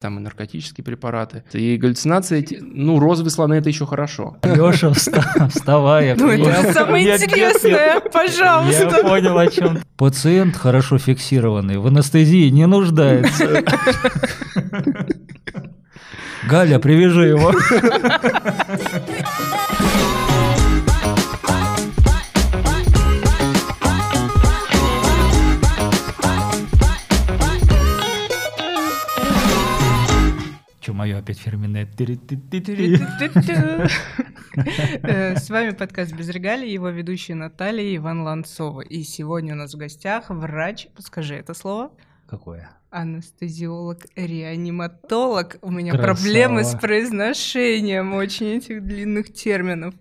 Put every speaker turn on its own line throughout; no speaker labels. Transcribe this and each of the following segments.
там и наркотические препараты. И галлюцинации, эти, ну, розовые слоны это еще хорошо.
Леша, вставай.
Ну, это самое интересное, пожалуйста.
Я понял, о чем. Пациент хорошо фиксированный, в анестезии не нуждается. Галя, привяжи его. Опять фирменное?
Э, С вами подкаст «Без регалий», его ведущие Наталья и Иван Ланцова. И сегодня у нас в гостях врач, скажи это слово,
Какое?
анестезиолог-реаниматолог. У меня
Красава.
проблемы с произношением очень этих длинных терминов.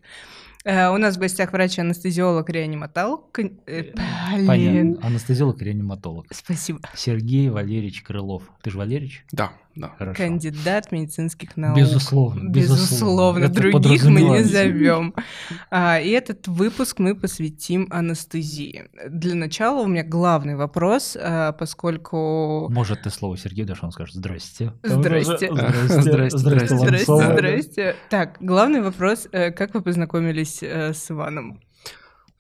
Э, У нас в гостях врач-анестезиолог-реаниматолог. Э.
Понятно. Анестезиолог-реаниматолог.
Спасибо.
Сергей Валерьевич Крылов. Ты же Валерьевич?
Да, да.
Хорошо.
Кандидат медицинских наук.
Безусловно,
Безусловно,
Это
других мы не зовем. А, и этот выпуск мы посвятим анестезии. Для начала у меня главный вопрос, а, поскольку...
Может, ты слово Сергею дашь, он скажет «Здрасте».
Здрасте.
Здрасте.
Здрасте,
Здрасте, здрасте. Так, главный вопрос. э, Как вы познакомились э, с Иваном?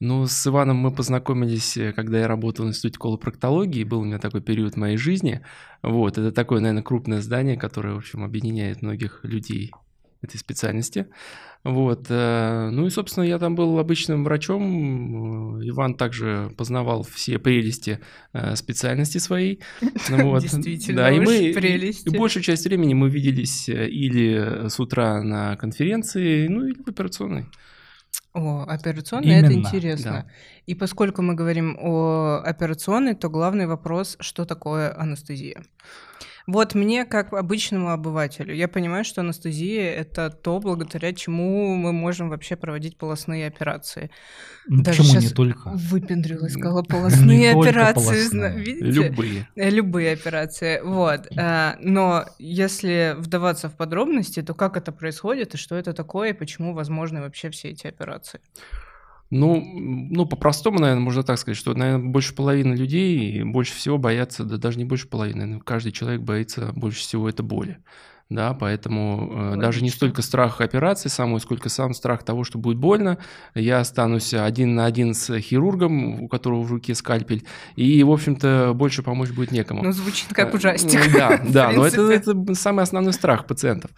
Ну, с Иваном мы познакомились, э, когда я работал в Институте колопроктологии, был у меня такой период моей жизни. Вот, это такое, наверное, крупное здание, которое, в общем, объединяет многих людей этой специальности. Вот, э, ну и, собственно, я там был обычным врачом. Э, Иван также познавал все прелести специальности своей. Ну вот,
Действительно,
да, и мы
прелести.
и большую часть времени мы виделись или с утра на конференции, ну или в операционной.
О, операционный, это
Именно,
интересно. И поскольку мы говорим о операционной, то главный вопрос, что такое анестезия? Вот мне, как обычному обывателю, я понимаю, что анестезия — это то, благодаря чему мы можем вообще проводить полостные операции.
Ну,
Даже
Почему не только?
Выпендрилась, сказала, полостные
только
операции,
полостные.
видите?
Любые.
Любые операции, вот. А, Но если вдаваться в подробности, то как это происходит, и что это такое, и почему возможны вообще все эти операции?
Ну, ну, по-простому, наверное, можно так сказать, что, наверное, больше половины людей больше всего боятся, да даже не больше половины, наверное, каждый человек боится больше всего это боли. Да, поэтому э, даже не столько страх операции самой, сколько сам страх того, что будет больно. Я останусь один на один с хирургом, у которого в руке скальпель, и, в общем-то, больше помочь будет некому.
Ну, звучит как
Э,
ужастик.
ну Да, да, но это, самый основной страх пациентов.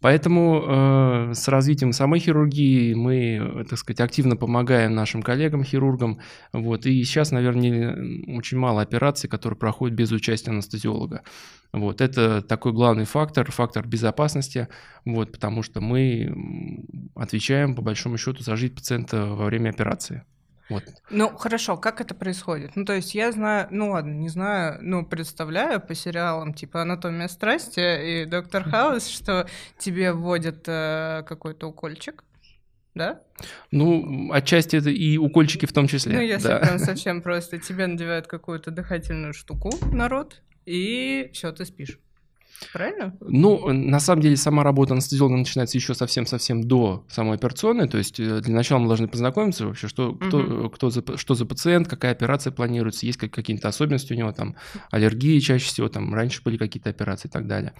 Поэтому э, с развитием самой хирургии мы, э, так сказать, активно помогаем нашим коллегам-хирургам. Вот. И сейчас, наверное, очень мало операций, которые проходят без участия анестезиолога. Вот. Это такой главный фактор, фактор безопасности, вот, потому что мы отвечаем, по большому счету, за жизнь пациента во время операции. Вот.
Ну, хорошо, как это происходит? Ну, то есть я знаю, ну ладно, не знаю, ну, представляю по сериалам типа «Анатомия страсти» и «Доктор Хаус», что тебе вводят э, какой-то укольчик, да?
Ну, отчасти это и укольчики в том числе.
Ну, если
да.
прям совсем просто, тебе надевают какую-то дыхательную штуку на рот, и все, ты спишь. Правильно?
Ну, на самом деле, сама работа анестезиолога начинается еще совсем-совсем до самой операционной. То есть э, для начала мы должны познакомиться вообще, что, кто,
Мгм.
э, кто за, что за пациент, какая операция планируется, есть как- какие-то особенности у него, там, аллергии чаще всего, там, раньше были какие-то операции и так далее.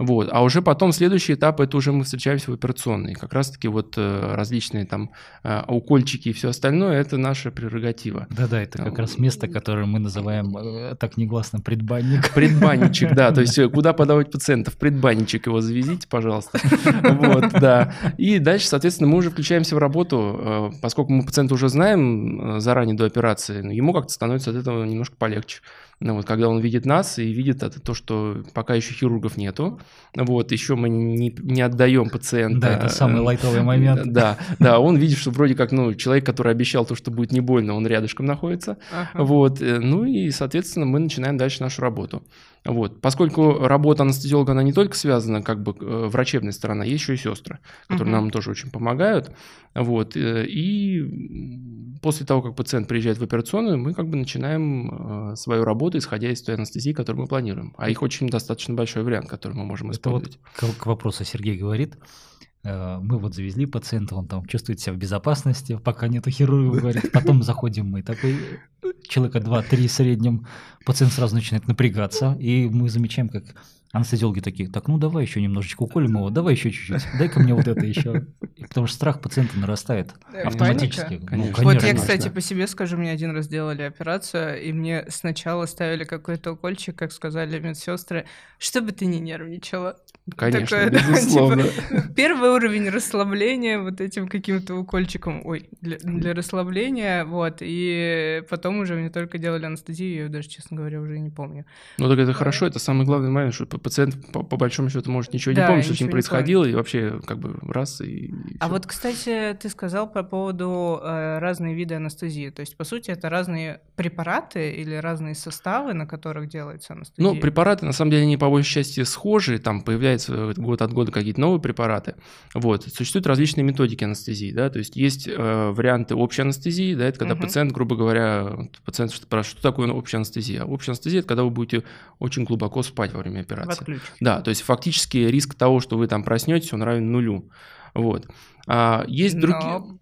Вот. А уже потом следующий этап, это уже мы встречаемся в операционной. Как раз-таки вот э, различные там э, укольчики и все остальное, это наша прерогатива.
Да-да, это как раз место, которое мы называем э, так негласно предбанник.
Предбанничек, да, то есть э, куда подавать пациентов? Предбанничек его завезите, пожалуйста. Вот, да. И дальше, соответственно, мы уже включаемся в работу, поскольку мы пациента уже знаем заранее до операции, ему как-то становится от этого немножко полегче. Ну, вот, когда он видит нас и видит это то, что пока еще хирургов нету, вот, еще мы не, не отдаем пациента.
Да, это самый
э,
лайтовый момент.
Да, да, он видит, что вроде как, ну, человек, который обещал то, что будет не больно, он рядышком находится.
Ага.
Вот, э, ну и, соответственно, мы начинаем дальше нашу работу. Вот, поскольку работа анестезиолога, она не только связана, как бы, э, врачебной стороной, есть еще и сестры, которые
Мгм.
нам тоже очень помогают. Вот, э, и после того, как пациент приезжает в операционную, мы как бы начинаем э, свою работу, исходя из той анестезии, которую мы планируем. А их очень достаточно большой вариант, который мы можем
Это вот
использовать.
к, к вопросу Сергей говорит. Э, Мы вот завезли пациента, он там чувствует себя в безопасности, пока нету хирурга, говорит. Потом заходим мы, такой человека 2-3 в среднем, пациент сразу начинает напрягаться, и мы замечаем, как Анестезиологи такие, так, ну давай еще немножечко уколем его, давай еще чуть-чуть, дай-ка мне вот это еще. Потому что страх пациента нарастает
Да,
автоматически. Ну,
Конечно.
Вот я, кстати, по себе скажу, мне один раз делали операцию, и мне сначала ставили какой-то укольчик, как сказали медсестры, чтобы ты не нервничала.
Конечно,
Такое, да,
безусловно.
типа, Первый уровень расслабления вот этим каким-то укольчиком, ой, для, для расслабления, вот, и потом уже мне только делали анестезию, я её даже, честно говоря, уже не помню.
Ну так это хорошо, это самый главный момент, что пациент по, по большому счету может ничего
Да,
не помнить, что с ним происходило, и вообще как бы раз и, и
А
всё.
вот, кстати, ты сказал по поводу э, разные виды анестезии, то есть, по сути, это разные препараты или разные составы, на которых делается анестезия?
Ну, препараты, на самом деле, они по большей части схожи, там появляются э, год от года какие-то новые препараты. Вот. Существуют различные методики анестезии, да, то есть есть э, варианты общей анестезии, да, это когда
Мгм.
пациент, грубо говоря, пациент спрашивает, что такое общая анестезия? Общая анестезия – это когда вы будете очень глубоко спать во время операции. Да, то есть фактически риск того, что вы там проснетесь, он равен нулю. Вот. А, есть
Но
другие...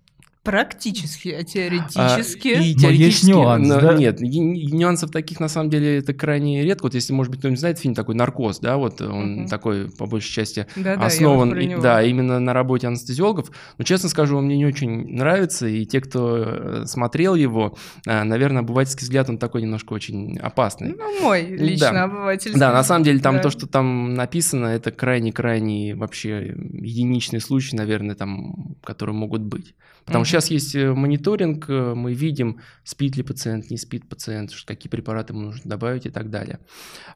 Практически, а
А,
теоретически...
и
Но есть
теоретически,
нюанс,
но
да?
Нет, нюансов таких на самом деле это крайне редко. Вот если, может быть, кто-нибудь знает фильм такой «Наркоз», да, вот он
Мгм.
такой, по большей части,
вот
основан,
про
и- да, именно на работе анестезиологов. Но, честно скажу, он мне не очень нравится, и те, кто э, смотрел его, э, наверное, обывательский взгляд, он такой немножко очень опасный.
Ну, мой лично
Да.
обывательский.
Да, на самом деле там
Да.
то, что там написано, это крайне-крайне вообще единичные случаи, наверное, там, которые могут быть. Потому что сейчас есть э, мониторинг, э, мы видим, спит ли пациент, не спит пациент, какие препараты ему нужно добавить и так далее.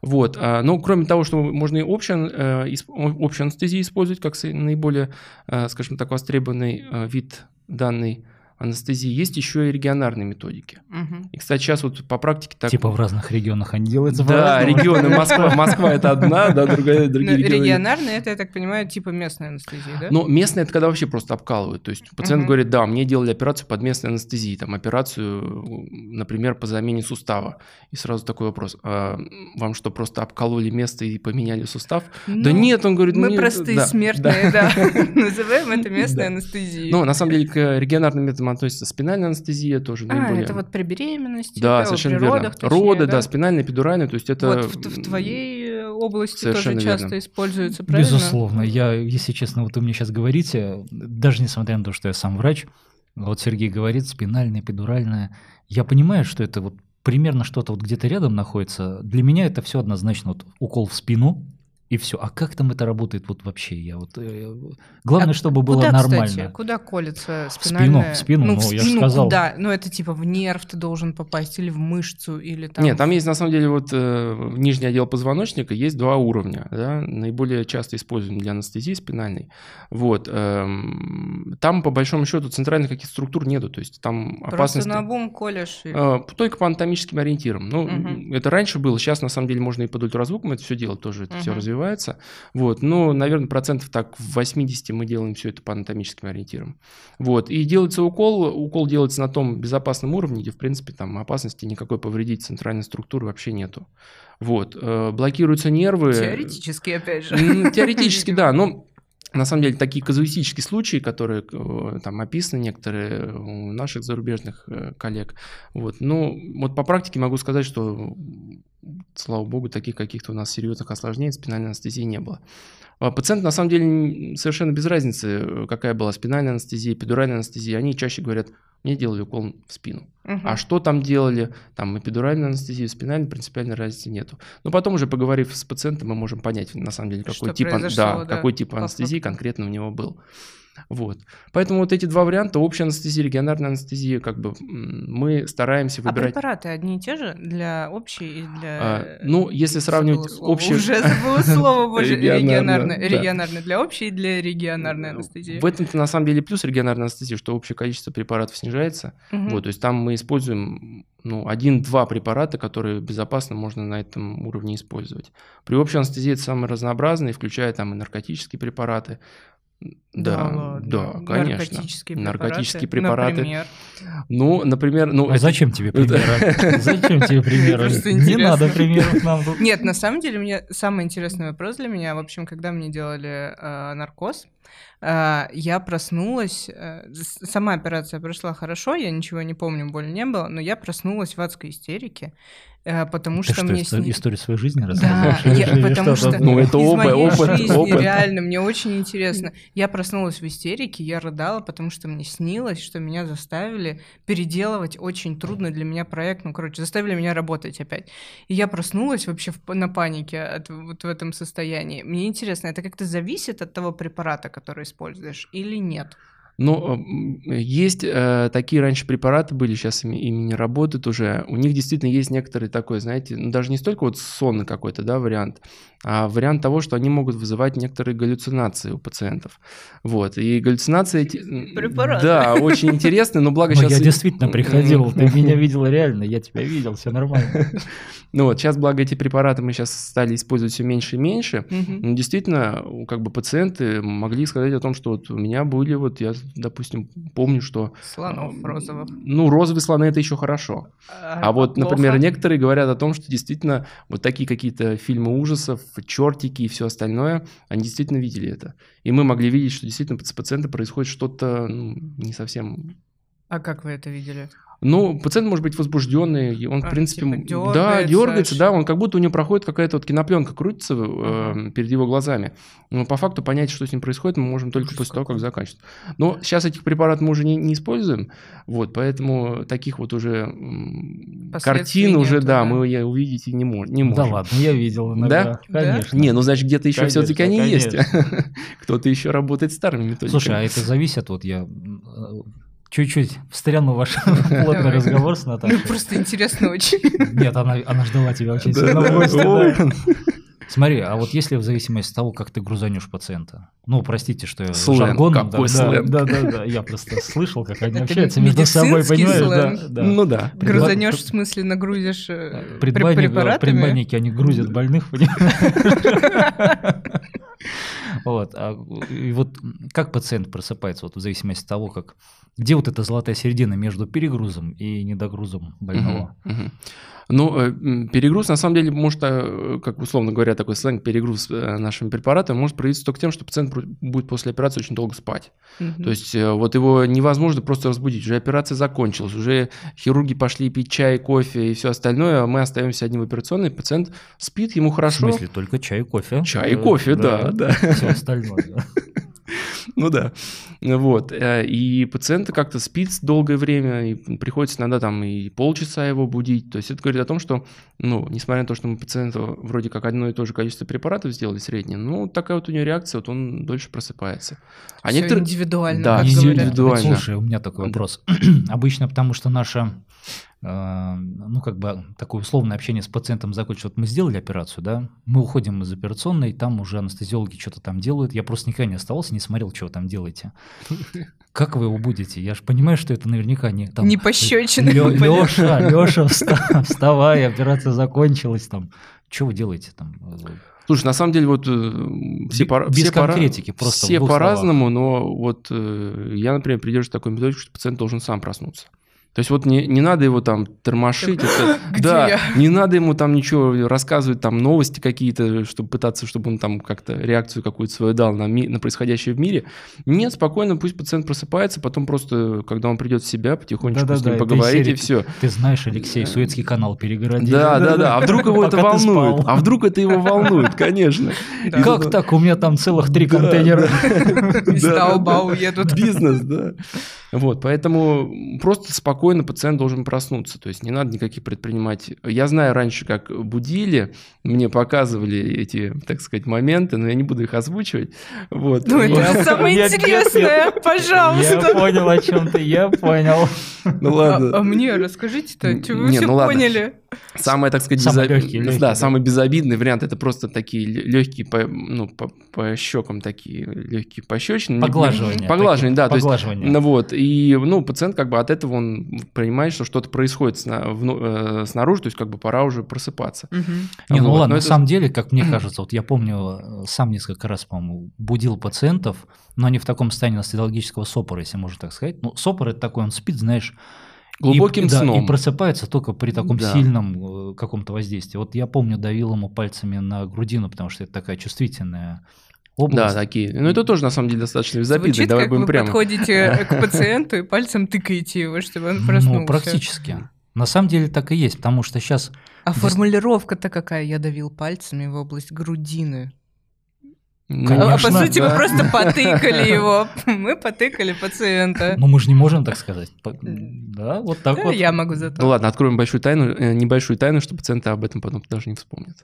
Вот. а, Но кроме того, что можно и общую, э, общую анестезию использовать как наиболее, скажем так, востребованный вид данной анестезии, есть еще и регионарные методики.
Мгм.
И, кстати, сейчас вот по практике так...
Типа в разных регионах они делаются
Да, регионы Москва, Москва это одна, да, другая,
Ну,
другие регионы.
регионарные, это, я так понимаю, типа местная анестезия, да?
Но местные это когда вообще просто обкалывают. То есть пациент
Мгм.
говорит, да, мне делали операцию под местной анестезией, там операцию, например, по замене сустава. И сразу такой вопрос, а вам что, просто обкололи место и поменяли сустав? да
Ну,
нет, он говорит,
Мы
«Нет,
простые
да,
смертные, да. Называем это местной
Да.
анестезией.
Ну, на самом деле, к регионарным методам относится спинальная анестезия тоже
А,
наиболее...
это вот при беременности,
Да,
да,
совершенно
при
верно.
родах, точнее,
Роды, да, спинальная, эпидуральная, то есть это...
Вот в, в твоей области
Совершенно
тоже часто
верно.
используется, правильно?
Безусловно. Я, если честно, вот вы мне сейчас говорите, даже несмотря на то, что я сам врач, вот Сергей говорит, спинальная, эпидуральная, я понимаю, что это вот примерно что-то вот где-то рядом находится. Для меня это все однозначно вот укол в спину, и все. А как там это работает вот вообще? Я вот, э, главное,
А
чтобы было
куда,
нормально.
Кстати, куда колется
В спину,
спинальная?
в спину,
ну,
ну,
в
я же
спину
сказал.
куда? Ну, это типа в нерв ты должен попасть или в мышцу, или там...
Нет, там есть на самом деле вот э, нижний отдел позвоночника есть два уровня, да, наиболее часто используем для анестезии спинальной. Вот, эм, там по большому счету центральных каких структур нету, то есть там
Просто
опасность
на бум колешь. и-
э, только по анатомическим ориентирам. Ну,
Мгм.
это раньше было, сейчас на самом деле можно и под ультразвуком это все делать, тоже это все
Мгм.
Развивается. Вот, ну, наверное, процентов так в 80 мы делаем все это по анатомическим ориентирам. Вот, и делается укол, укол делается на том безопасном уровне, где, в принципе, там опасности никакой повредить центральной структуры вообще нету. Вот, э, блокируются нервы.
Теоретически, опять же.
Теоретически, да, но на самом деле такие казуистические случаи, которые э, там описаны некоторые у наших зарубежных э, коллег. Вот, ну, вот по практике могу сказать, что, слава богу, таких каких-то у нас серьезных осложнений спинальной анестезии не было. А Пациент на самом деле совершенно без разницы, э, какая была спинальная анестезия, эпидуральная анестезия, они чаще говорят, мне делали укол в спину.
Мгм.
А что там делали? Там эпидуральную анестезию, спинальную, принципиальной разницы нету. Но потом уже поговорив с пациентом, мы можем понять, на самом деле, какой
Что
тип, да,
да,
какой тип анестезии конкретно у него был. Вот. Поэтому вот эти два варианта, общая анестезия, регионарная анестезия, как бы мы стараемся
А
выбирать.
препараты одни и те же для общей и для...
А, ну, если сравнивать
слово,
общую-
Уже забыла слово, боже,
Регионарная,
для общей и для регионарной анестезии.
В этом-то на самом деле плюс регионарной анестезии, что общее количество препаратов снижается. Вот, то есть там мы используем ну, один-два препарата, которые безопасно можно на этом уровне использовать. При общей анестезии это самые разнообразные, включая там и наркотические препараты. Да,
ладно.
да, конечно.
Наркотические препараты.
Наркотические препараты.
Например.
Ну, например, ну,
А
это-
зачем тебе примеры? Зачем тебе примеры? Не надо примеров нам.
Нет, на самом деле, мне самый интересный вопрос для меня, в общем, когда мне делали э, наркоз, я проснулась, э, сама операция прошла хорошо, я ничего не помню, боли не было, но я проснулась в адской истерике, потому
Ты
что,
что,
мне
историю,
сни-
историю своей жизни
Да,
рассказываешь?
я-
Или
потому
что-то?
что
Ну, это
из
опыт,
моей
опыт,
жизни,
опыт.
реально, мне очень интересно. Я проснулась в истерике, я рыдала, потому что мне снилось, что меня заставили переделывать очень трудный для меня проект. Ну, короче, заставили меня работать опять. И я проснулась вообще в- на панике от, вот в этом состоянии. Мне интересно, это как-то зависит от того препарата, который используешь, или нет?
М, есть э, такие раньше препараты были, сейчас ими, ими не работают уже. У них действительно есть некоторый такой, знаете, ну, даже не столько вот сонный какой-то, да, вариант, а вариант того, что они могут вызывать некоторые галлюцинации у пациентов. Вот, и галлюцинации эти...
Препараты.
Да, очень интересные, но благо
Ну,
сейчас...
я действительно приходил, ты меня видел реально, я тебя видел, все нормально.
Ну вот, сейчас, благо, эти препараты мы сейчас стали использовать все меньше и меньше.
Мгм.
Ну, действительно, как бы пациенты могли сказать о том, что вот у меня были, вот я, допустим, помню, что...
Слонов розовых.
Ну, розовые слоны это еще хорошо. А вот,
плохо?
например, некоторые говорят о том, что действительно вот такие какие-то фильмы ужасов, чертики и все остальное, они действительно видели это. И мы могли видеть, что действительно с пациентом происходит что-то ну, не совсем...
А как вы это видели?
Ну, пациент может быть возбужденный, и он,
А,
в принципе,
типа
м, да, дергается, да, он как будто у него проходит какая-то вот кинопленка, крутится э, перед его глазами. Но по факту понять, что с ним происходит, мы можем только
Ужас
после того, как
какой.
заканчивается. Но сейчас этих препаратов мы уже не, не используем, вот, поэтому таких вот уже картин уже,
нету,
да,
да?
мы увидеть и не, мож- не можем.
Да ладно, я видел иногда.
Да?
Конечно.
Не, ну значит где-то еще
Конечно,
все-таки они есть.
конечно.
Кто-то еще работает старыми методиками.
Слушай, а это зависит, вот я э, чуть-чуть встряну ваш плотный
Давай.
разговор с
Ну,
Наташей.
просто интересно очень.
Нет, она, она ждала тебя очень сильно в гости. Смотри, а вот если в зависимости от того, как ты грузанешь пациента, ну, простите, что я
Сленг,
жаргоном, да,
какой
да,
сленг.
да, да, да, я просто слышал, как они
Это
общаются между собой, понимаешь,
сленг.
да, да.
Ну да.
Грузанешь, в смысле, нагрузишь э, препаратами?
предбанники, они грузят больных, понимаешь? Вот, а, и вот как пациент просыпается, вот в зависимости от того, как, где вот эта золотая середина между перегрузом и недогрузом больного?
Ну, э, перегруз, на самом деле, может, э, как условно говоря, такой сленг, перегруз э, нашими препаратами может проявиться только тем, что пациент будет после операции очень долго спать.
Мгм.
То есть вот его невозможно просто разбудить. Уже операция закончилась, уже хирурги пошли пить чай, кофе и все остальное, а мы остаемся одни в операционной, пациент спит, ему
В
хорошо.
смысле, только чай и кофе?
Чай и кофе, да, да.
Все остальное. да.
Ну да. Вот. э, И пациент как-то спит долгое время, и приходится иногда там и полчаса его будить. То есть это говорит о том, что, ну, несмотря на то, что мы пациенту вроде как одно и то же количество препаратов сделали среднее, ну, такая вот у него реакция, вот он дольше просыпается. А
Всё
некоторые...
индивидуально,
Да,
как
всё
говорят.
индивидуально.
Слушай, у меня такой вопрос. Обычно потому что наше, э, ну, как бы, такое условное общение с пациентом закончилось. Вот мы сделали операцию, да, мы уходим из операционной, там уже анестезиологи что-то там делают. Я просто никогда не оставался, не смотрел, что вы там делаете. Как вы его будете? Я же понимаю, что это наверняка не там...
Не пощечины.
Леша, Леша, вставай, операция закончилась там. Что вы делаете там?
Слушай, на самом деле вот э, все,
без
все
конкретики, просто в
все по-разному, но вот э, я, например, придерживаюсь такой методики, что пациент должен сам проснуться. То есть вот не, не надо его там тормошить. это-
Где
да,
я?
не надо ему там ничего рассказывать, там новости какие-то, чтобы пытаться, чтобы он там как-то реакцию какую-то свою дал на, ми- на происходящее в мире. Нет, спокойно, пусть пациент просыпается, потом просто, когда он придет в себя, потихонечку
Да-да-да,
с ним
это из
поговорить, и все.
Ты знаешь, Алексей, Суэцкий канал перегородил.
Да, да, да. А вдруг его это волнует? А вдруг это его волнует, конечно.
Да.
Как так? У меня там целых три
Да,
контейнера.
Из
Да, да,
Таобао
да.
едут.
Бизнес, да. Вот, поэтому просто спокойно пациент должен проснуться. То есть не надо никаких предпринимать. Я знаю раньше, как будили, мне показывали эти, так сказать, моменты, но я не буду их озвучивать. Вот.
Ну, это
Я-
же самое
я-
интересное,
Я
пожалуйста.
понял, о чем ты, я понял.
Ну
А а
ладно.
мне расскажите-то, что вы
Не,
все
ну ладно.
поняли?
Самый, так сказать,
Самый
безо-
легкий, легкий,
да,
да.
самый безобидный вариант это просто такие легкие по, ну, по, по щекам такие легкие пощечины.
Поглаживание.
Поглаживание, да. То есть
Поглаживание.
Ну вот, и, ну, пациент как бы от этого он понимает, что что-то происходит сна- вну- э, снаружи, то есть как бы пора уже просыпаться.
Мгм.
Не, ну
Вот,
ладно,
но
на
это-
самом деле, как мне кажется, вот я помню, сам несколько раз, по-моему, будил пациентов, но не в таком состоянии анестезиологического сопора, если можно так сказать. Ну, сопор это такой, он спит, знаешь, и-
Глубоким
да,
сном.
И просыпается только при таком
Да.
сильном э, каком-то воздействии. Вот я помню, давил ему пальцами на грудину, потому что это такая чувствительная область.
Да, такие. Ну, это тоже, на самом деле, достаточно безобидно.
Звучит,
Давай
как
будем
вы
прямо.
подходите к пациенту и пальцем тыкаете его, чтобы он проснулся.
Ну, практически. На самом деле так и есть, потому что сейчас
А формулировка-то какая? Я давил пальцами в область грудины.
Ну,
А- а по
Конечно,
сути, мы
да.
просто потыкали его. Мы потыкали пациента.
Ну, мы же не можем так сказать. По- Да, вот так
Да,
вот.
Я могу зато.
Ну ладно, откроем большую тайну, э, небольшую тайну, что пациенты об этом потом даже не вспомнят.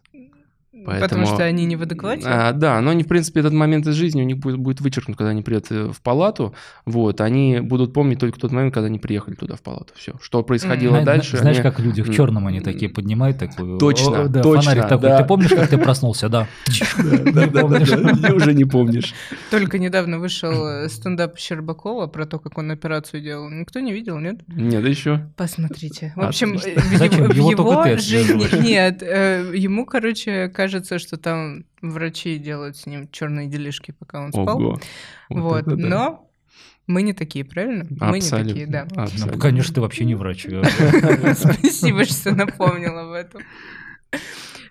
Потому
поэтому-
что они не в адеквате.
А, да, но они, в принципе, этот момент из жизни у них будет, будет вычеркнут, когда они приедут э, в палату. Вот, они будут помнить только тот момент, когда они приехали туда в палату. Все, что происходило
Зна-
дальше.
Знаешь,
они-
как люди в черном они такие поднимают такую.
Точно,
о, да,
точно,
фонарик такой.
да.
Ты помнишь, как ты проснулся? Да.
Да, да, да, уже не помнишь.
Только недавно вышел э, стендап Щербакова про то, как он операцию делал. Никто не видел, нет?
Нет, еще.
Посмотрите. В общем,
Отлично.
э, в его, жизни... Нет, э, ему, короче, кажется, что там врачи делают с ним черные делишки, пока он спал.
Ого.
Вот,
это да.
но мы не такие, правильно? Мы не
Абсолютно,
такие, да.
Ну,
абсолютно.
конечно, ты вообще не врач.
Спасибо, что напомнил об этом.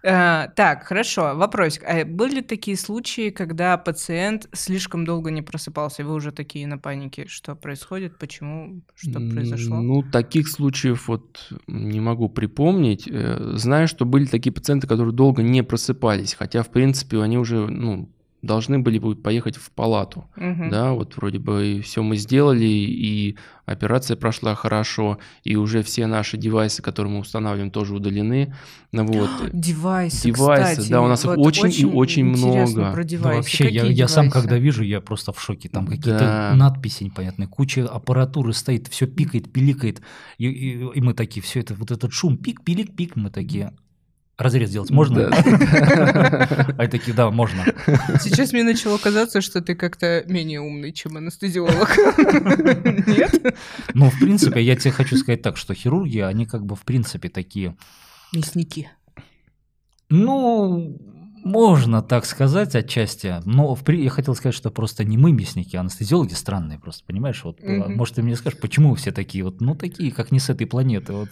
А, Так, хорошо, вопросик. А были такие случаи, когда пациент слишком долго не просыпался, вы уже такие на панике? Что происходит? Почему? Что произошло?
Ну, таких случаев вот не могу припомнить. Э, Знаю, что были такие пациенты, которые долго не просыпались, хотя, в принципе, они уже, ну, должны были бы поехать в палату.
Мгм.
Да, вот вроде бы все мы сделали, и операция прошла хорошо, и уже все наши девайсы, которые мы устанавливаем, тоже удалены. Вот.
Девайсы,
Девайсы,
кстати.
да, у нас их
Вот
очень и очень много.
Про
Да
девайсы.
вообще, я,
Какие
я сам,
девайсы?
когда вижу, я просто в шоке. Там какие-то
Да.
надписи непонятные, куча аппаратуры стоит, все пикает, пиликает. И, и- и мы такие, все это, вот этот шум, пик, пилик, пик, мы такие, разрез делать можно? Они такие, да, можно.
Сейчас мне начало казаться, что ты как-то менее умный, чем анестезиолог. Нет?
Ну, в принципе, я тебе хочу сказать так, что хирурги, они как бы в принципе такие,
Мясники.
ну, можно так сказать отчасти, но в при- я хотел сказать, что просто не мы мясники, а анестезиологи странные просто, понимаешь? Вот,
Мгм.
может, ты мне скажешь, почему вы все такие вот, ну, такие, как не с этой планеты. Вот,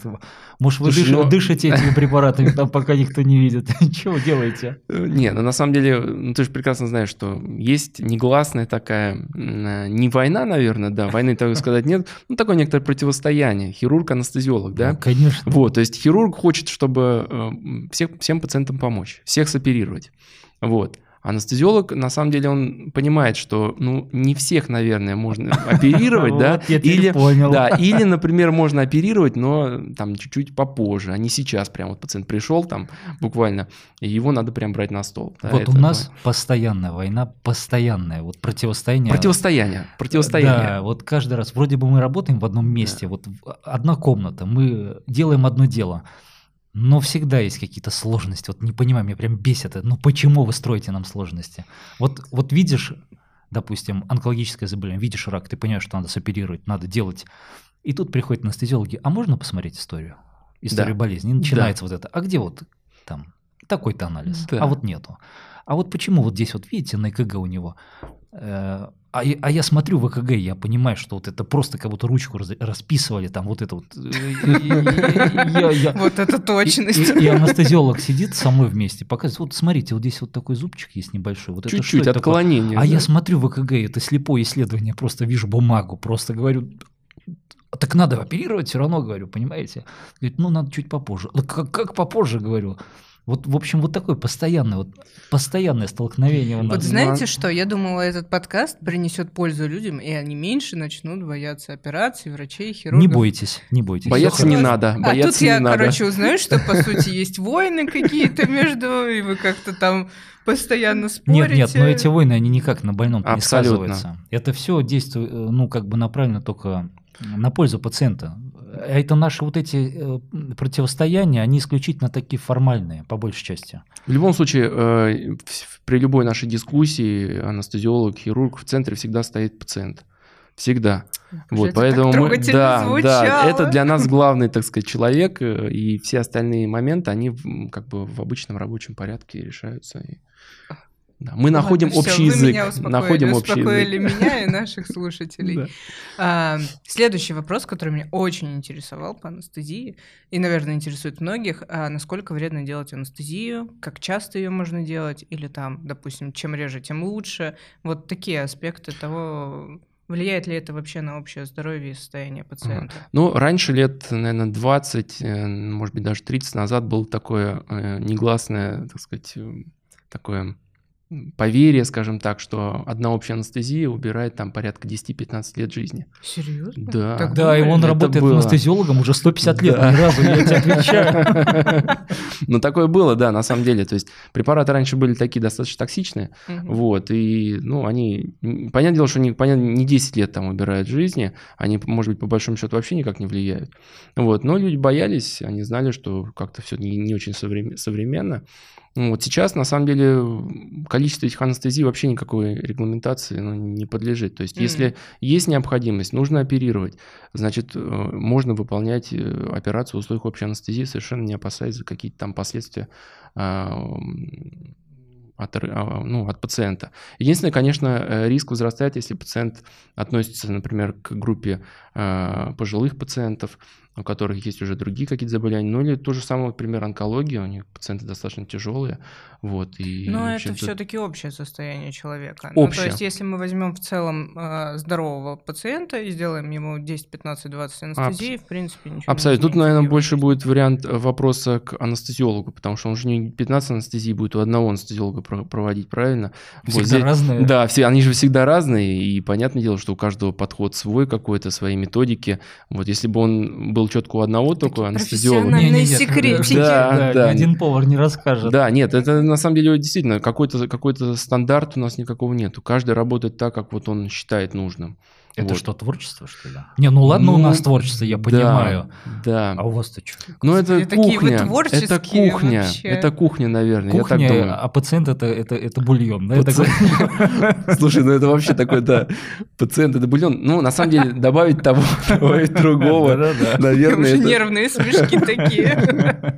может, вы
Слушай,
дыш-
ну-
дышите этими препаратами, там, пока никто не видит. Чего делаете?
Э, Не, ну на самом деле, ну, ты же прекрасно знаешь, что есть негласная такая, э, не война, наверное, да, войны, так сказать, нет, ну такое некоторое противостояние, хирург-анестезиолог, да.
Ну, конечно.
Вот, то есть хирург хочет, чтобы э, всех, всем пациентам помочь, всех соперировать. Вот. Анестезиолог, на самом деле, он понимает, что ну, не всех, наверное, можно оперировать, да, или,
понял.
да, или, например, можно оперировать, но там чуть-чуть попозже, а не сейчас. Прям вот пациент пришел там буквально, и его надо прям брать на стол.
Вот у нас постоянная война, постоянная, вот противостояние.
Противостояние, противостояние.
Да, вот каждый раз. Вроде бы мы работаем в одном месте, вот одна комната, мы делаем одно дело. Но всегда есть какие-то сложности. Вот не понимаю, меня прям бесит это. Ну почему вы строите нам сложности? Вот, вот видишь, допустим, онкологическое заболевание, видишь рак, ты понимаешь, что надо соперировать, надо делать. И тут приходят анестезиологи, а можно посмотреть историю? Историю
Да.
болезни. И начинается вот это. А где вот там такой-то анализ?
Да.
А вот нету. А вот почему вот здесь вот видите на ЭКГ у него? Э, а, я- а я смотрю в ЭКГ, я понимаю, что вот это просто как будто ручку раз- расписывали, там вот это вот. э,
Вот это точность.
и- анестезиолог сидит со мной вместе, показывает, вот смотрите, вот здесь вот такой зубчик есть небольшой,
Чуть-чуть отклонение.
А я смотрю в ЭКГ, это слепое исследование, просто вижу бумагу, просто говорю, так надо оперировать все равно, говорю, понимаете? Говорит, ну надо чуть попозже. «Да Как, как попозже, говорю. Вот, в общем, вот такое постоянное, вот постоянное столкновение у нас.
Вот знаете что, я думала, этот подкаст принесет пользу людям, и они меньше начнут бояться операций, врачей, хирургов.
Не бойтесь, не бойтесь.
Бояться не
хорошо.
надо,
А
бояться
тут я,
не надо.
короче, узнаю, что по сути есть войны какие-то между, и вы как-то там постоянно спорите.
Нет, нет, но эти войны, они никак на больном не
Абсолютно.
сказываются. Это все действует, ну, как бы направлено только на пользу пациента. А Это наши вот эти э, противостояния, они исключительно такие формальные, по большей части.
В любом случае, э, при любой нашей дискуссии анестезиолог, хирург в центре всегда стоит пациент. Всегда.
Как же
Вот,
это так
поэтому мы, да,
звучало.
да, это для нас главный, так сказать, человек, э, и все остальные моменты, они как бы в обычном рабочем порядке решаются. и- да, Мы находим
всё,
общий
вы
язык,
успокоили,
находим общий
успокоили
язык.
меня и наших слушателей.
Да.
А, следующий вопрос, который меня очень интересовал по анестезии, и, наверное, интересует многих, а насколько вредно делать анестезию, как часто ее можно делать, или там, допустим, чем реже, тем лучше. Вот такие аспекты того, Влияет ли это вообще на общее здоровье и состояние пациента?
Ну, раньше лет, наверное, 20, э, может быть, даже 30 назад было такое э, негласное, так сказать, э, такое поверье, скажем так, что одна общая анестезия убирает там порядка 10-15 лет жизни.
Серьезно?
Да.
Так
Да, и он
Это
работает
было.
анестезиологом уже 150 лет,
Да.
ни разу, я тебе отвечаю.
Ну, такое было, да, на самом деле. То есть препараты раньше были такие достаточно токсичные, вот, и, ну, они, понятное дело, что они, понятно, не 10 лет там убирают жизни, они, может быть, по большому счету вообще никак не влияют, вот, но люди боялись, они знали, что как-то все не, очень современ- современно, вот сейчас, на самом деле, количество этих анестезий вообще никакой регламентации ну, не подлежит. То есть,
Мгм.
если есть необходимость, нужно оперировать, значит, э, можно выполнять э, операцию в условиях общей анестезии, совершенно не опасаясь за какие-то там последствия а, от, а, ну, от пациента. Единственное, конечно, э, риск возрастает, если пациент относится, например, к группе а, пожилых пациентов, у которых есть уже другие какие-то заболевания, ну или то же самое, например, онкология, у них пациенты достаточно тяжелые, вот, и...
Но это все-таки общее состояние человека. Ну, то
Общее.
есть, если мы возьмем в целом э, здорового пациента и сделаем ему 10, 15, 20 анестезии, в принципе, ничего
Абсолютно.
не
Тут, наверное, больше будет вариант э, вопроса к анестезиологу, потому что он же не 15 анестезий будет у одного анестезиолога про- проводить, правильно? Вот
Всегда
здесь-
разные.
Да, все, они же всегда разные, и понятное дело, что у каждого подход свой какой-то, свои методики. Вот если бы он был четко у одного только анестезиолога.
профессиональные
Не-не-нет,
секретики.
Да,
Да,
да.
ни один повар не расскажет.
Да, нет, это на самом деле действительно какой-то какой стандарт у нас никакого нету. Каждый работает так, как вот он считает нужным.
Это
Вот.
что, творчество, что ли? Не, ну ладно, у
Ну,
нас творчество, я
да,
понимаю.
Да.
А у вас-то что?
Ну, это
такие вы
кухня. Это кухня.
вообще.
Это кухня, наверное. я так
Кухня,
думаю.
а пациент это, это, это бульон. да,
Паци- Слушай, ну это вообще такой, да, пациент, это бульон. Ну, на самом деле, добавить того, добавить другого, наверное,
Уже нервные смешки такие.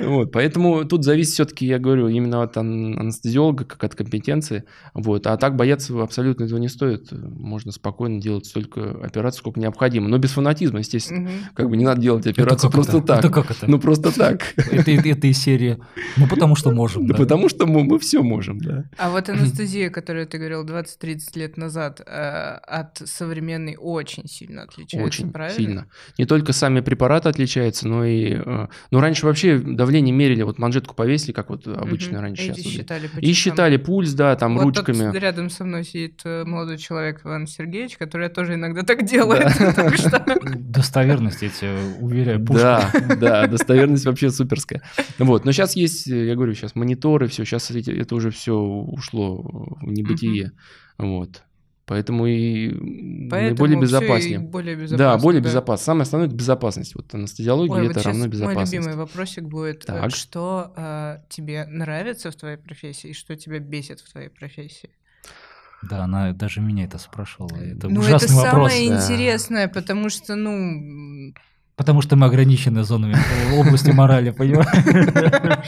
Вот, поэтому тут зависит все-таки, я говорю, именно от ан- анестезиолога, как от компетенции. Вот, а так бояться абсолютно этого не стоит. Можно спокойно делать столько операций, сколько необходимо. Но без фанатизма, естественно.
Мгм.
Как бы не надо делать операцию просто
это?
так.
Это как это?
Ну, просто так.
Это, это, это из серии. Ну, потому что можем.
Да
да.
потому что мы, мы все можем, да.
А вот анестезия, которую ты говорил 20-30 лет назад, э, от современной очень сильно отличается,
Очень
правильно?
сильно. Не только сами препараты отличаются, но и... э, Ну, раньше вообще давление мерили, вот манжетку повесили, как вот обычно
Мгм.
раньше
И
сейчас. вот
считали по
И считали пульс, да, там
вот тут
ручками.
рядом со мной сидит э, молодой человек Иван Сергеевич, который тоже иногда так делает. Так
Достоверность, я тебе уверяю.
Да, да, достоверность вообще суперская. Вот, но сейчас есть, э, я говорю, сейчас мониторы, все, сейчас это уже все ушло в небытие. Вот. Поэтому и
Поэтому и
безопаснее.
более безопасно.
Да, более безопасно. Самое основное это безопасность. Вот анестезиология
Ой,
это
вот
равно
щас мой
безопасность.
любимый вопросик будет, э,
Так.
что э, тебе нравится в твоей профессии и что тебя бесит в твоей профессии?
Да, она даже меня это спрашивала. Это
ну,
ужасный
это
вопрос.
самое
да.
интересное, потому что, ну,
Потому что мы ограничены зонами в области морали, понимаешь?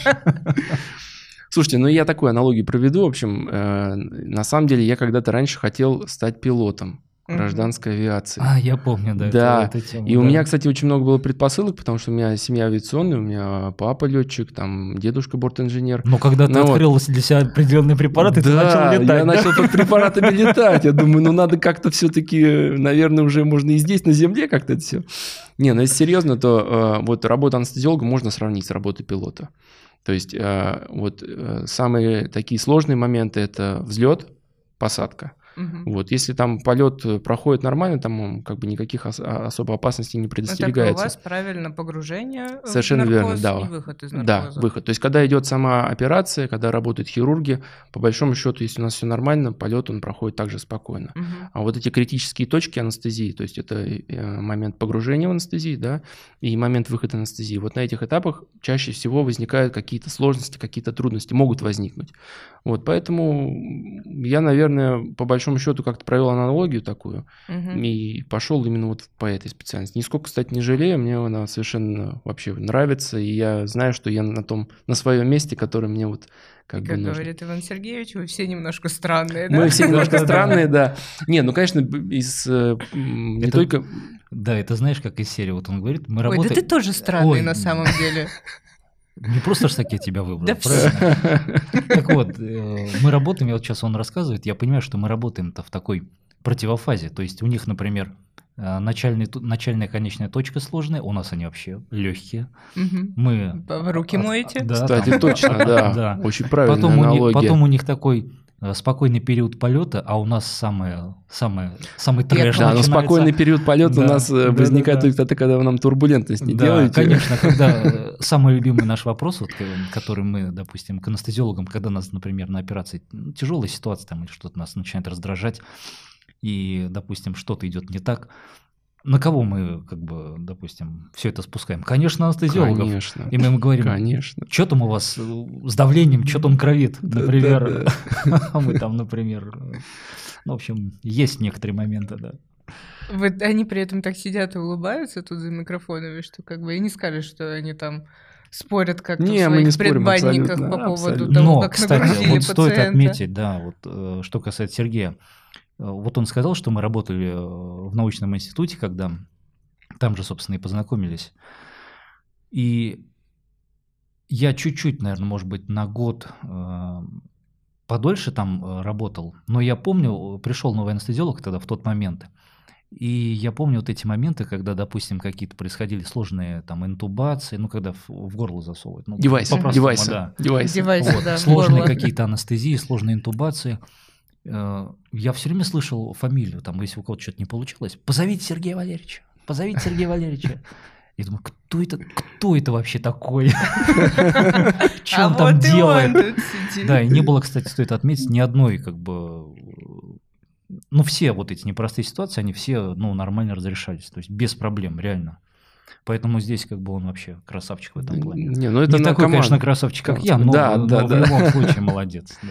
Слушайте, ну я такую аналогию проведу. В общем, э, на самом деле я когда-то раньше хотел стать пилотом гражданской авиации.
А, я помню, да.
Да,
эту- эту тему,
И у
да.
меня, кстати, очень много было предпосылок, потому что у меня семья авиационная, у меня папа летчик, там дедушка бортинженер.
Но когда ты
Ну вот.
открыл для себя определенные препараты, ты
Да,
начал летать.
я
да?
начал под препаратами летать. Я думаю, ну надо как-то все-таки, наверное, уже можно и здесь, на земле как-то это все. Не, ну если серьезно, то э, вот работу анестезиолога можно сравнить с работой пилота. То есть э, вот э, самые такие сложные моменты это взлет, посадка.
Мгм.
Вот, если там полет э, проходит нормально, там как бы никаких ос- а- особо опасностей не
Ну, так и у
предостерегается.
вас правильно погружение в
Совершенно верно,
наркоз
да.
и выход из
Да,
наркоза.
выход. То есть, когда идет сама операция, когда работают хирурги, по большому счету, если у нас все нормально, полет он проходит также спокойно.
Мгм.
А вот эти критические точки анестезии, то есть это э, момент погружения в анестезии, да, и момент выхода анестезии, вот на этих этапах чаще всего возникают какие-то сложности, какие-то трудности, могут возникнуть. Вот, поэтому я, наверное, по большому счету как-то провел аналогию такую
Мгм.
и пошел именно вот по этой специальности. Нисколько, кстати, не жалею, мне она совершенно вообще нравится, и я знаю, что я на том, на своем месте, который мне вот как бы
Как
нужно.
говорит Иван Сергеевич, вы все немножко странные, да?
Мы все немножко странные, да. Не, ну, конечно, из э, не только...
Да, это знаешь, как из серии. Вот он говорит, мы
Ой, да
работаем...
ты тоже странный на самом деле.
Не просто ж так я тебя выбрал,
Да
правильно? Так вот, э, мы работаем, я вот сейчас он рассказывает, я понимаю, что мы работаем-то в такой противофазе. То есть у них, например, э, начальный, начальная конечная точка сложная, у нас они вообще легкие.
Мгм.
Мы...
Руки моете?
Да,
Кстати,
там-
точно, да.
Да.
Очень правильная
Потом у, них,
аналогия.
потом у них такой спокойный период полета, а у нас самое, самое, самый трэш
Да, но
начинается.
спокойный период полета у
Да,
нас э,
да,
возникает
да, да.
только тогда, когда нам турбулентность не
Да,
делаете.
конечно, когда э, самый любимый наш вопрос, вот, который мы, допустим, к анестезиологам, когда нас, например, на операции ну, тяжелая ситуация там или что-то нас начинает раздражать, и, допустим, что-то идет не так, на кого мы, как бы, допустим, все это спускаем? Конечно, анестезиологов.
Конечно.
И мы им говорим,
Конечно.
что там у вас с давлением, что там кровит,
Да,
например.
да,
А мы там, например, ну, в общем, есть некоторые моменты, да.
Вы- они при этом так сидят и улыбаются тут за микрофонами, что как бы и не скажешь, что они там спорят как-то
Не,
в
мы не
своих
спорим,
предбанниках
абсолютно,
по поводу
абсолютно.
того,
Но,
как
кстати,
нагрузили
вот стоит
пациента.
отметить, да, вот э, что касается Сергея. Э, Вот он сказал, что мы работали э, в научном институте, когда там же, собственно, и познакомились. И я чуть-чуть, наверное, может быть, на год э, подольше там работал, но я помню, пришел новый анестезиолог тогда в тот момент, и я помню вот эти моменты, когда, допустим, какие-то происходили сложные там интубации, ну, когда в, в горло засовывают. Ну,
Девайсы, девайсы,
да.
девайсы.
Девайсы,
Вот,
да,
сложные какие-то анестезии, сложные интубации. Э, Я все время слышал фамилию, там, если у кого-то что-то не получилось, позовите Сергея Валерьевича, позовите Сергея Валерьевича. Я думаю, кто это, кто это вообще такой? Что
а
он там делает? Да, и не было, кстати, стоит отметить, ни одной, как бы, ну, все вот эти непростые ситуации, они все, ну, нормально разрешались, то есть без проблем, реально. Поэтому здесь, как бы, он вообще красавчик в этом плане.
Не, ну это
Не такой, конечно, красавчик, как я, но,
Да,
но
да,
в
да.
любом случае молодец. да.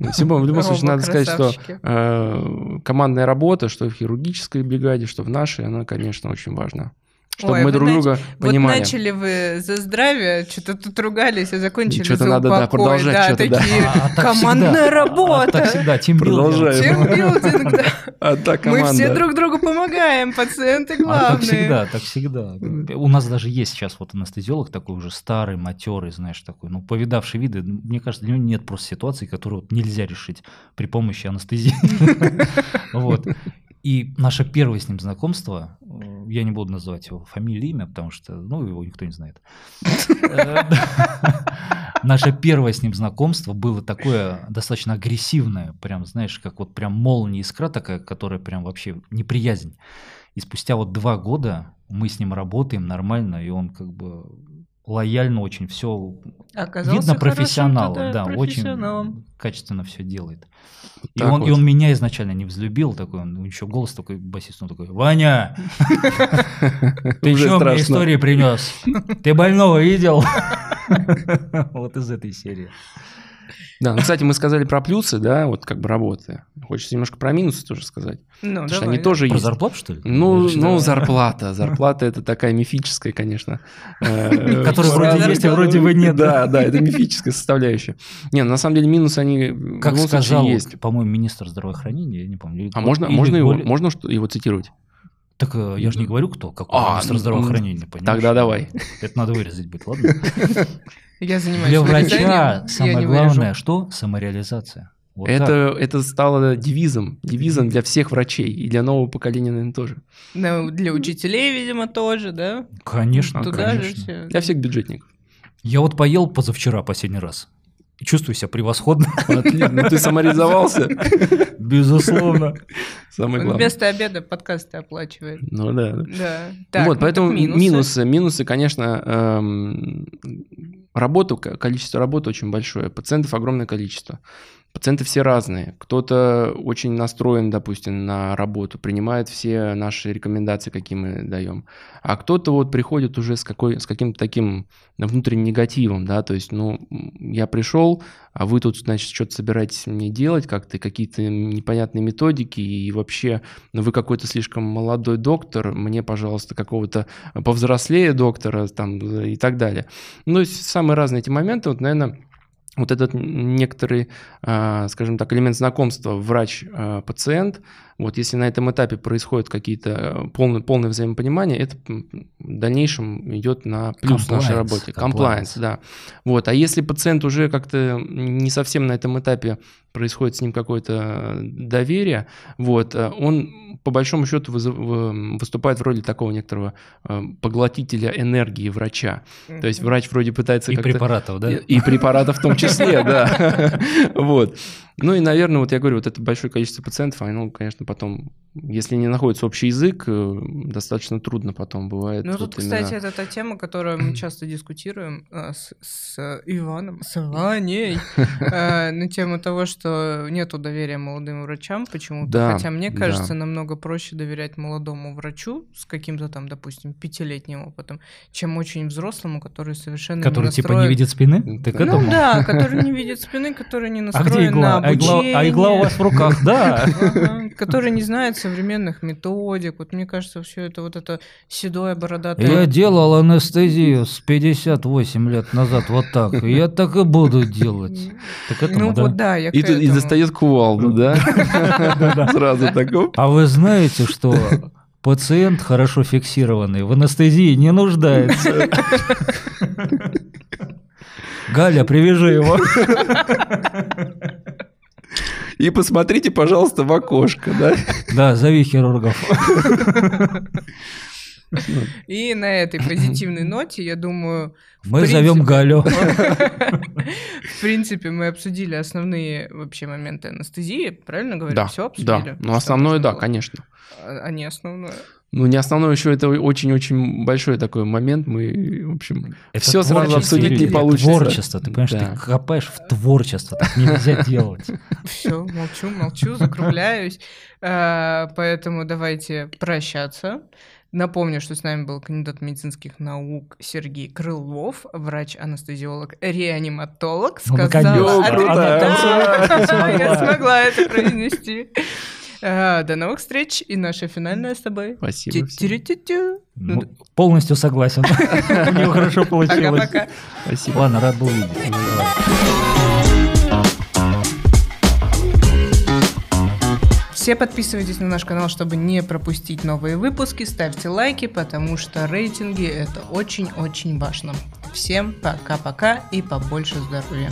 В любом случае, надо сказать, что э, командная работа, что в хирургической бригаде, что в нашей, она, конечно, очень важна. Чтобы
Ой,
мы друг
нач-
друга
Вот
понимали.
начали вы за здравие, что-то тут ругались, а закончили
Что-то
за
надо, да,
упокой.
продолжать
да,
что-то, да.
такие,
А- а так
командная
всегда.
работа.
А так всегда, тимбилдинг.
Тимбилдинг, да.
А та
Мы все друг другу помогаем, пациенты
А так
главные.
всегда, так всегда. У нас даже есть сейчас вот анестезиолог такой уже старый, матерый, знаешь, такой, ну, повидавший виды. Ну, Мне кажется, для него нет просто ситуации, которую вот нельзя решить при помощи анестезии. Вот. И наше первое с ним знакомство, э, я не буду называть его фамилию, имя, потому что, ну, его никто не знает. Э, Наше первое с ним знакомство было такое достаточно агрессивное, прям, знаешь, как вот прям молния искра такая, которая прям вообще неприязнь. И спустя вот два года мы с ним работаем нормально, и он как бы лояльно очень все
Оказался
видно профессионала,
тогда
да, очень качественно все делает. И
так
он, и
вот.
он меня изначально не взлюбил, такой, он еще голос такой басист, он такой, Ваня, ты что мне истории принес? Ты больного видел? Вот из этой серии.
Да, ну, кстати, мы сказали про плюсы, да, вот как бы работы. Хочется немножко про минусы тоже сказать.
Ну,
Потому что
давай,
они тоже
Про
есть.
зарплату, что ли?
Ну,
Или что?
ну, зарплата. Зарплата это такая мифическая, конечно. э,
Которая вроде есть, а вроде бы нет.
Да, да, это мифическая составляющая. Не, ну, на самом деле минусы они
Как сказал,
есть.
по-моему, министр здравоохранения, я не помню.
А можно,
или
можно, его,
более-
можно что- его цитировать?
Так э, я же не говорю, кто, какой
А,
министр
ну,
здравоохранения, понимаешь?
тогда давай.
Это надо вырезать будет, ладно?
Я занимаюсь
Для врача самое главное, что? Самореализация. Вот так.
это, это стало девизом. Девизом для всех врачей. И для нового поколения, наверное, тоже.
Ну, для учителей, видимо, тоже, да?
Конечно,
Туда же
конечно.
все.
Для всех бюджетников.
Я вот поел позавчера последний раз. Чувствую себя превосходно.
Отлично. Ну, ты самореализовался.
Безусловно.
Самое главное.
Вместо обеда подкасты оплачивает.
Ну да. да.
Так,
вот,
ну
поэтому минусы.
минусы.
минусы, конечно, эм, работу, ко- количество работы очень большое, пациентов огромное количество. Пациенты все разные. Кто-то очень настроен, допустим, на работу, принимает все наши рекомендации, какие мы даем. А кто-то вот приходит уже с, какой, с каким-то таким внутренним негативом, да, то есть, ну, я пришел, а вы тут, значит, что-то собираетесь мне делать, как-то какие-то непонятные методики, и вообще, ну, вы какой-то слишком молодой доктор, мне, пожалуйста, какого-то повзрослее доктора, там, и так далее. Ну, самые разные эти моменты, вот, наверное, вот этот некоторый, а, скажем так, элемент знакомства врач-пациент, Вот, если на этом этапе происходит какие-то полное, полное взаимопонимание, это в дальнейшем идет на плюс
Compliance,
нашей работе. Комплайенс, да. Вот, а если пациент уже как-то не совсем на этом этапе происходит с ним какое-то доверие, вот, э, он по большому счету выступает в роли такого некоторого э, поглотителя энергии врача. То есть врач вроде пытается
И препаратов, да?
И, и препаратов в том числе, да. Вот. Ну и, наверное, вот я говорю, вот это большое количество пациентов, оно, конечно, потом, если не находится общий язык, э, достаточно трудно потом бывает.
Ну
вот
тут,
именно-
кстати, это та тема, которую мы часто дискутируем э, с, с Иваном, с Ваней, э, на тему того, что нету доверия молодым врачам почему-то.
Да,
Хотя мне
да.
кажется, намного проще доверять молодому врачу с каким-то там, допустим, пятилетним опытом, чем очень взрослому, который совершенно
Который
не
типа не видит спины? Ты к
Ну да, который не видит спины, который не
А
настроен
где игла?
на
А игла, а игла у вас в руках, да.
Который не знает современных методик. Вот мне кажется, все это вот это седое бородатое.
Я делал анестезию с 58 лет назад вот так. Я так и буду делать. Этому,
ну
да?
вот да, я
И, и достает кувалду, да? Сразу так, оп.
А вы знаете, что пациент хорошо фиксированный в анестезии не нуждается? Галя, привяжи его.
И посмотрите, пожалуйста, в окошко, да?
Да, зови хирургов.
И на этой позитивной ноте, я думаю,
Мы
принципе-
зовем Галю.
В принципе, мы обсудили основные вообще моменты анестезии, правильно говорю?
Да,
Все
да.
обсудили?
Ну,
Что
основное, да, конечно.
А а не основное.
Ну, не основное еще, это очень-очень большой такой момент. Мы, в общем,
Это
все сразу обсудить не получится.
Творчество, ты понимаешь,
Да.
ты копаешь в творчество, так нельзя делать.
Все, молчу, молчу, закругляюсь. А, Поэтому давайте прощаться. Напомню, что с нами был кандидат медицинских наук Сергей Крылов, врач-анестезиолог, реаниматолог.
Ну,
Сказала,
наконец-то.
а ты- Да. Я смогла это произнести. А, До новых встреч. И наша финальная с тобой.
Спасибо.
Ти-ти-ти-ти.
Ну, Полностью согласен. У него хорошо получилось.
Пока-пока.
Спасибо.
Ладно, рад был видеть.
Все подписывайтесь на наш канал, чтобы не пропустить новые выпуски. Ставьте лайки, потому что рейтинги это очень-очень важно. Всем пока-пока и побольше здоровья.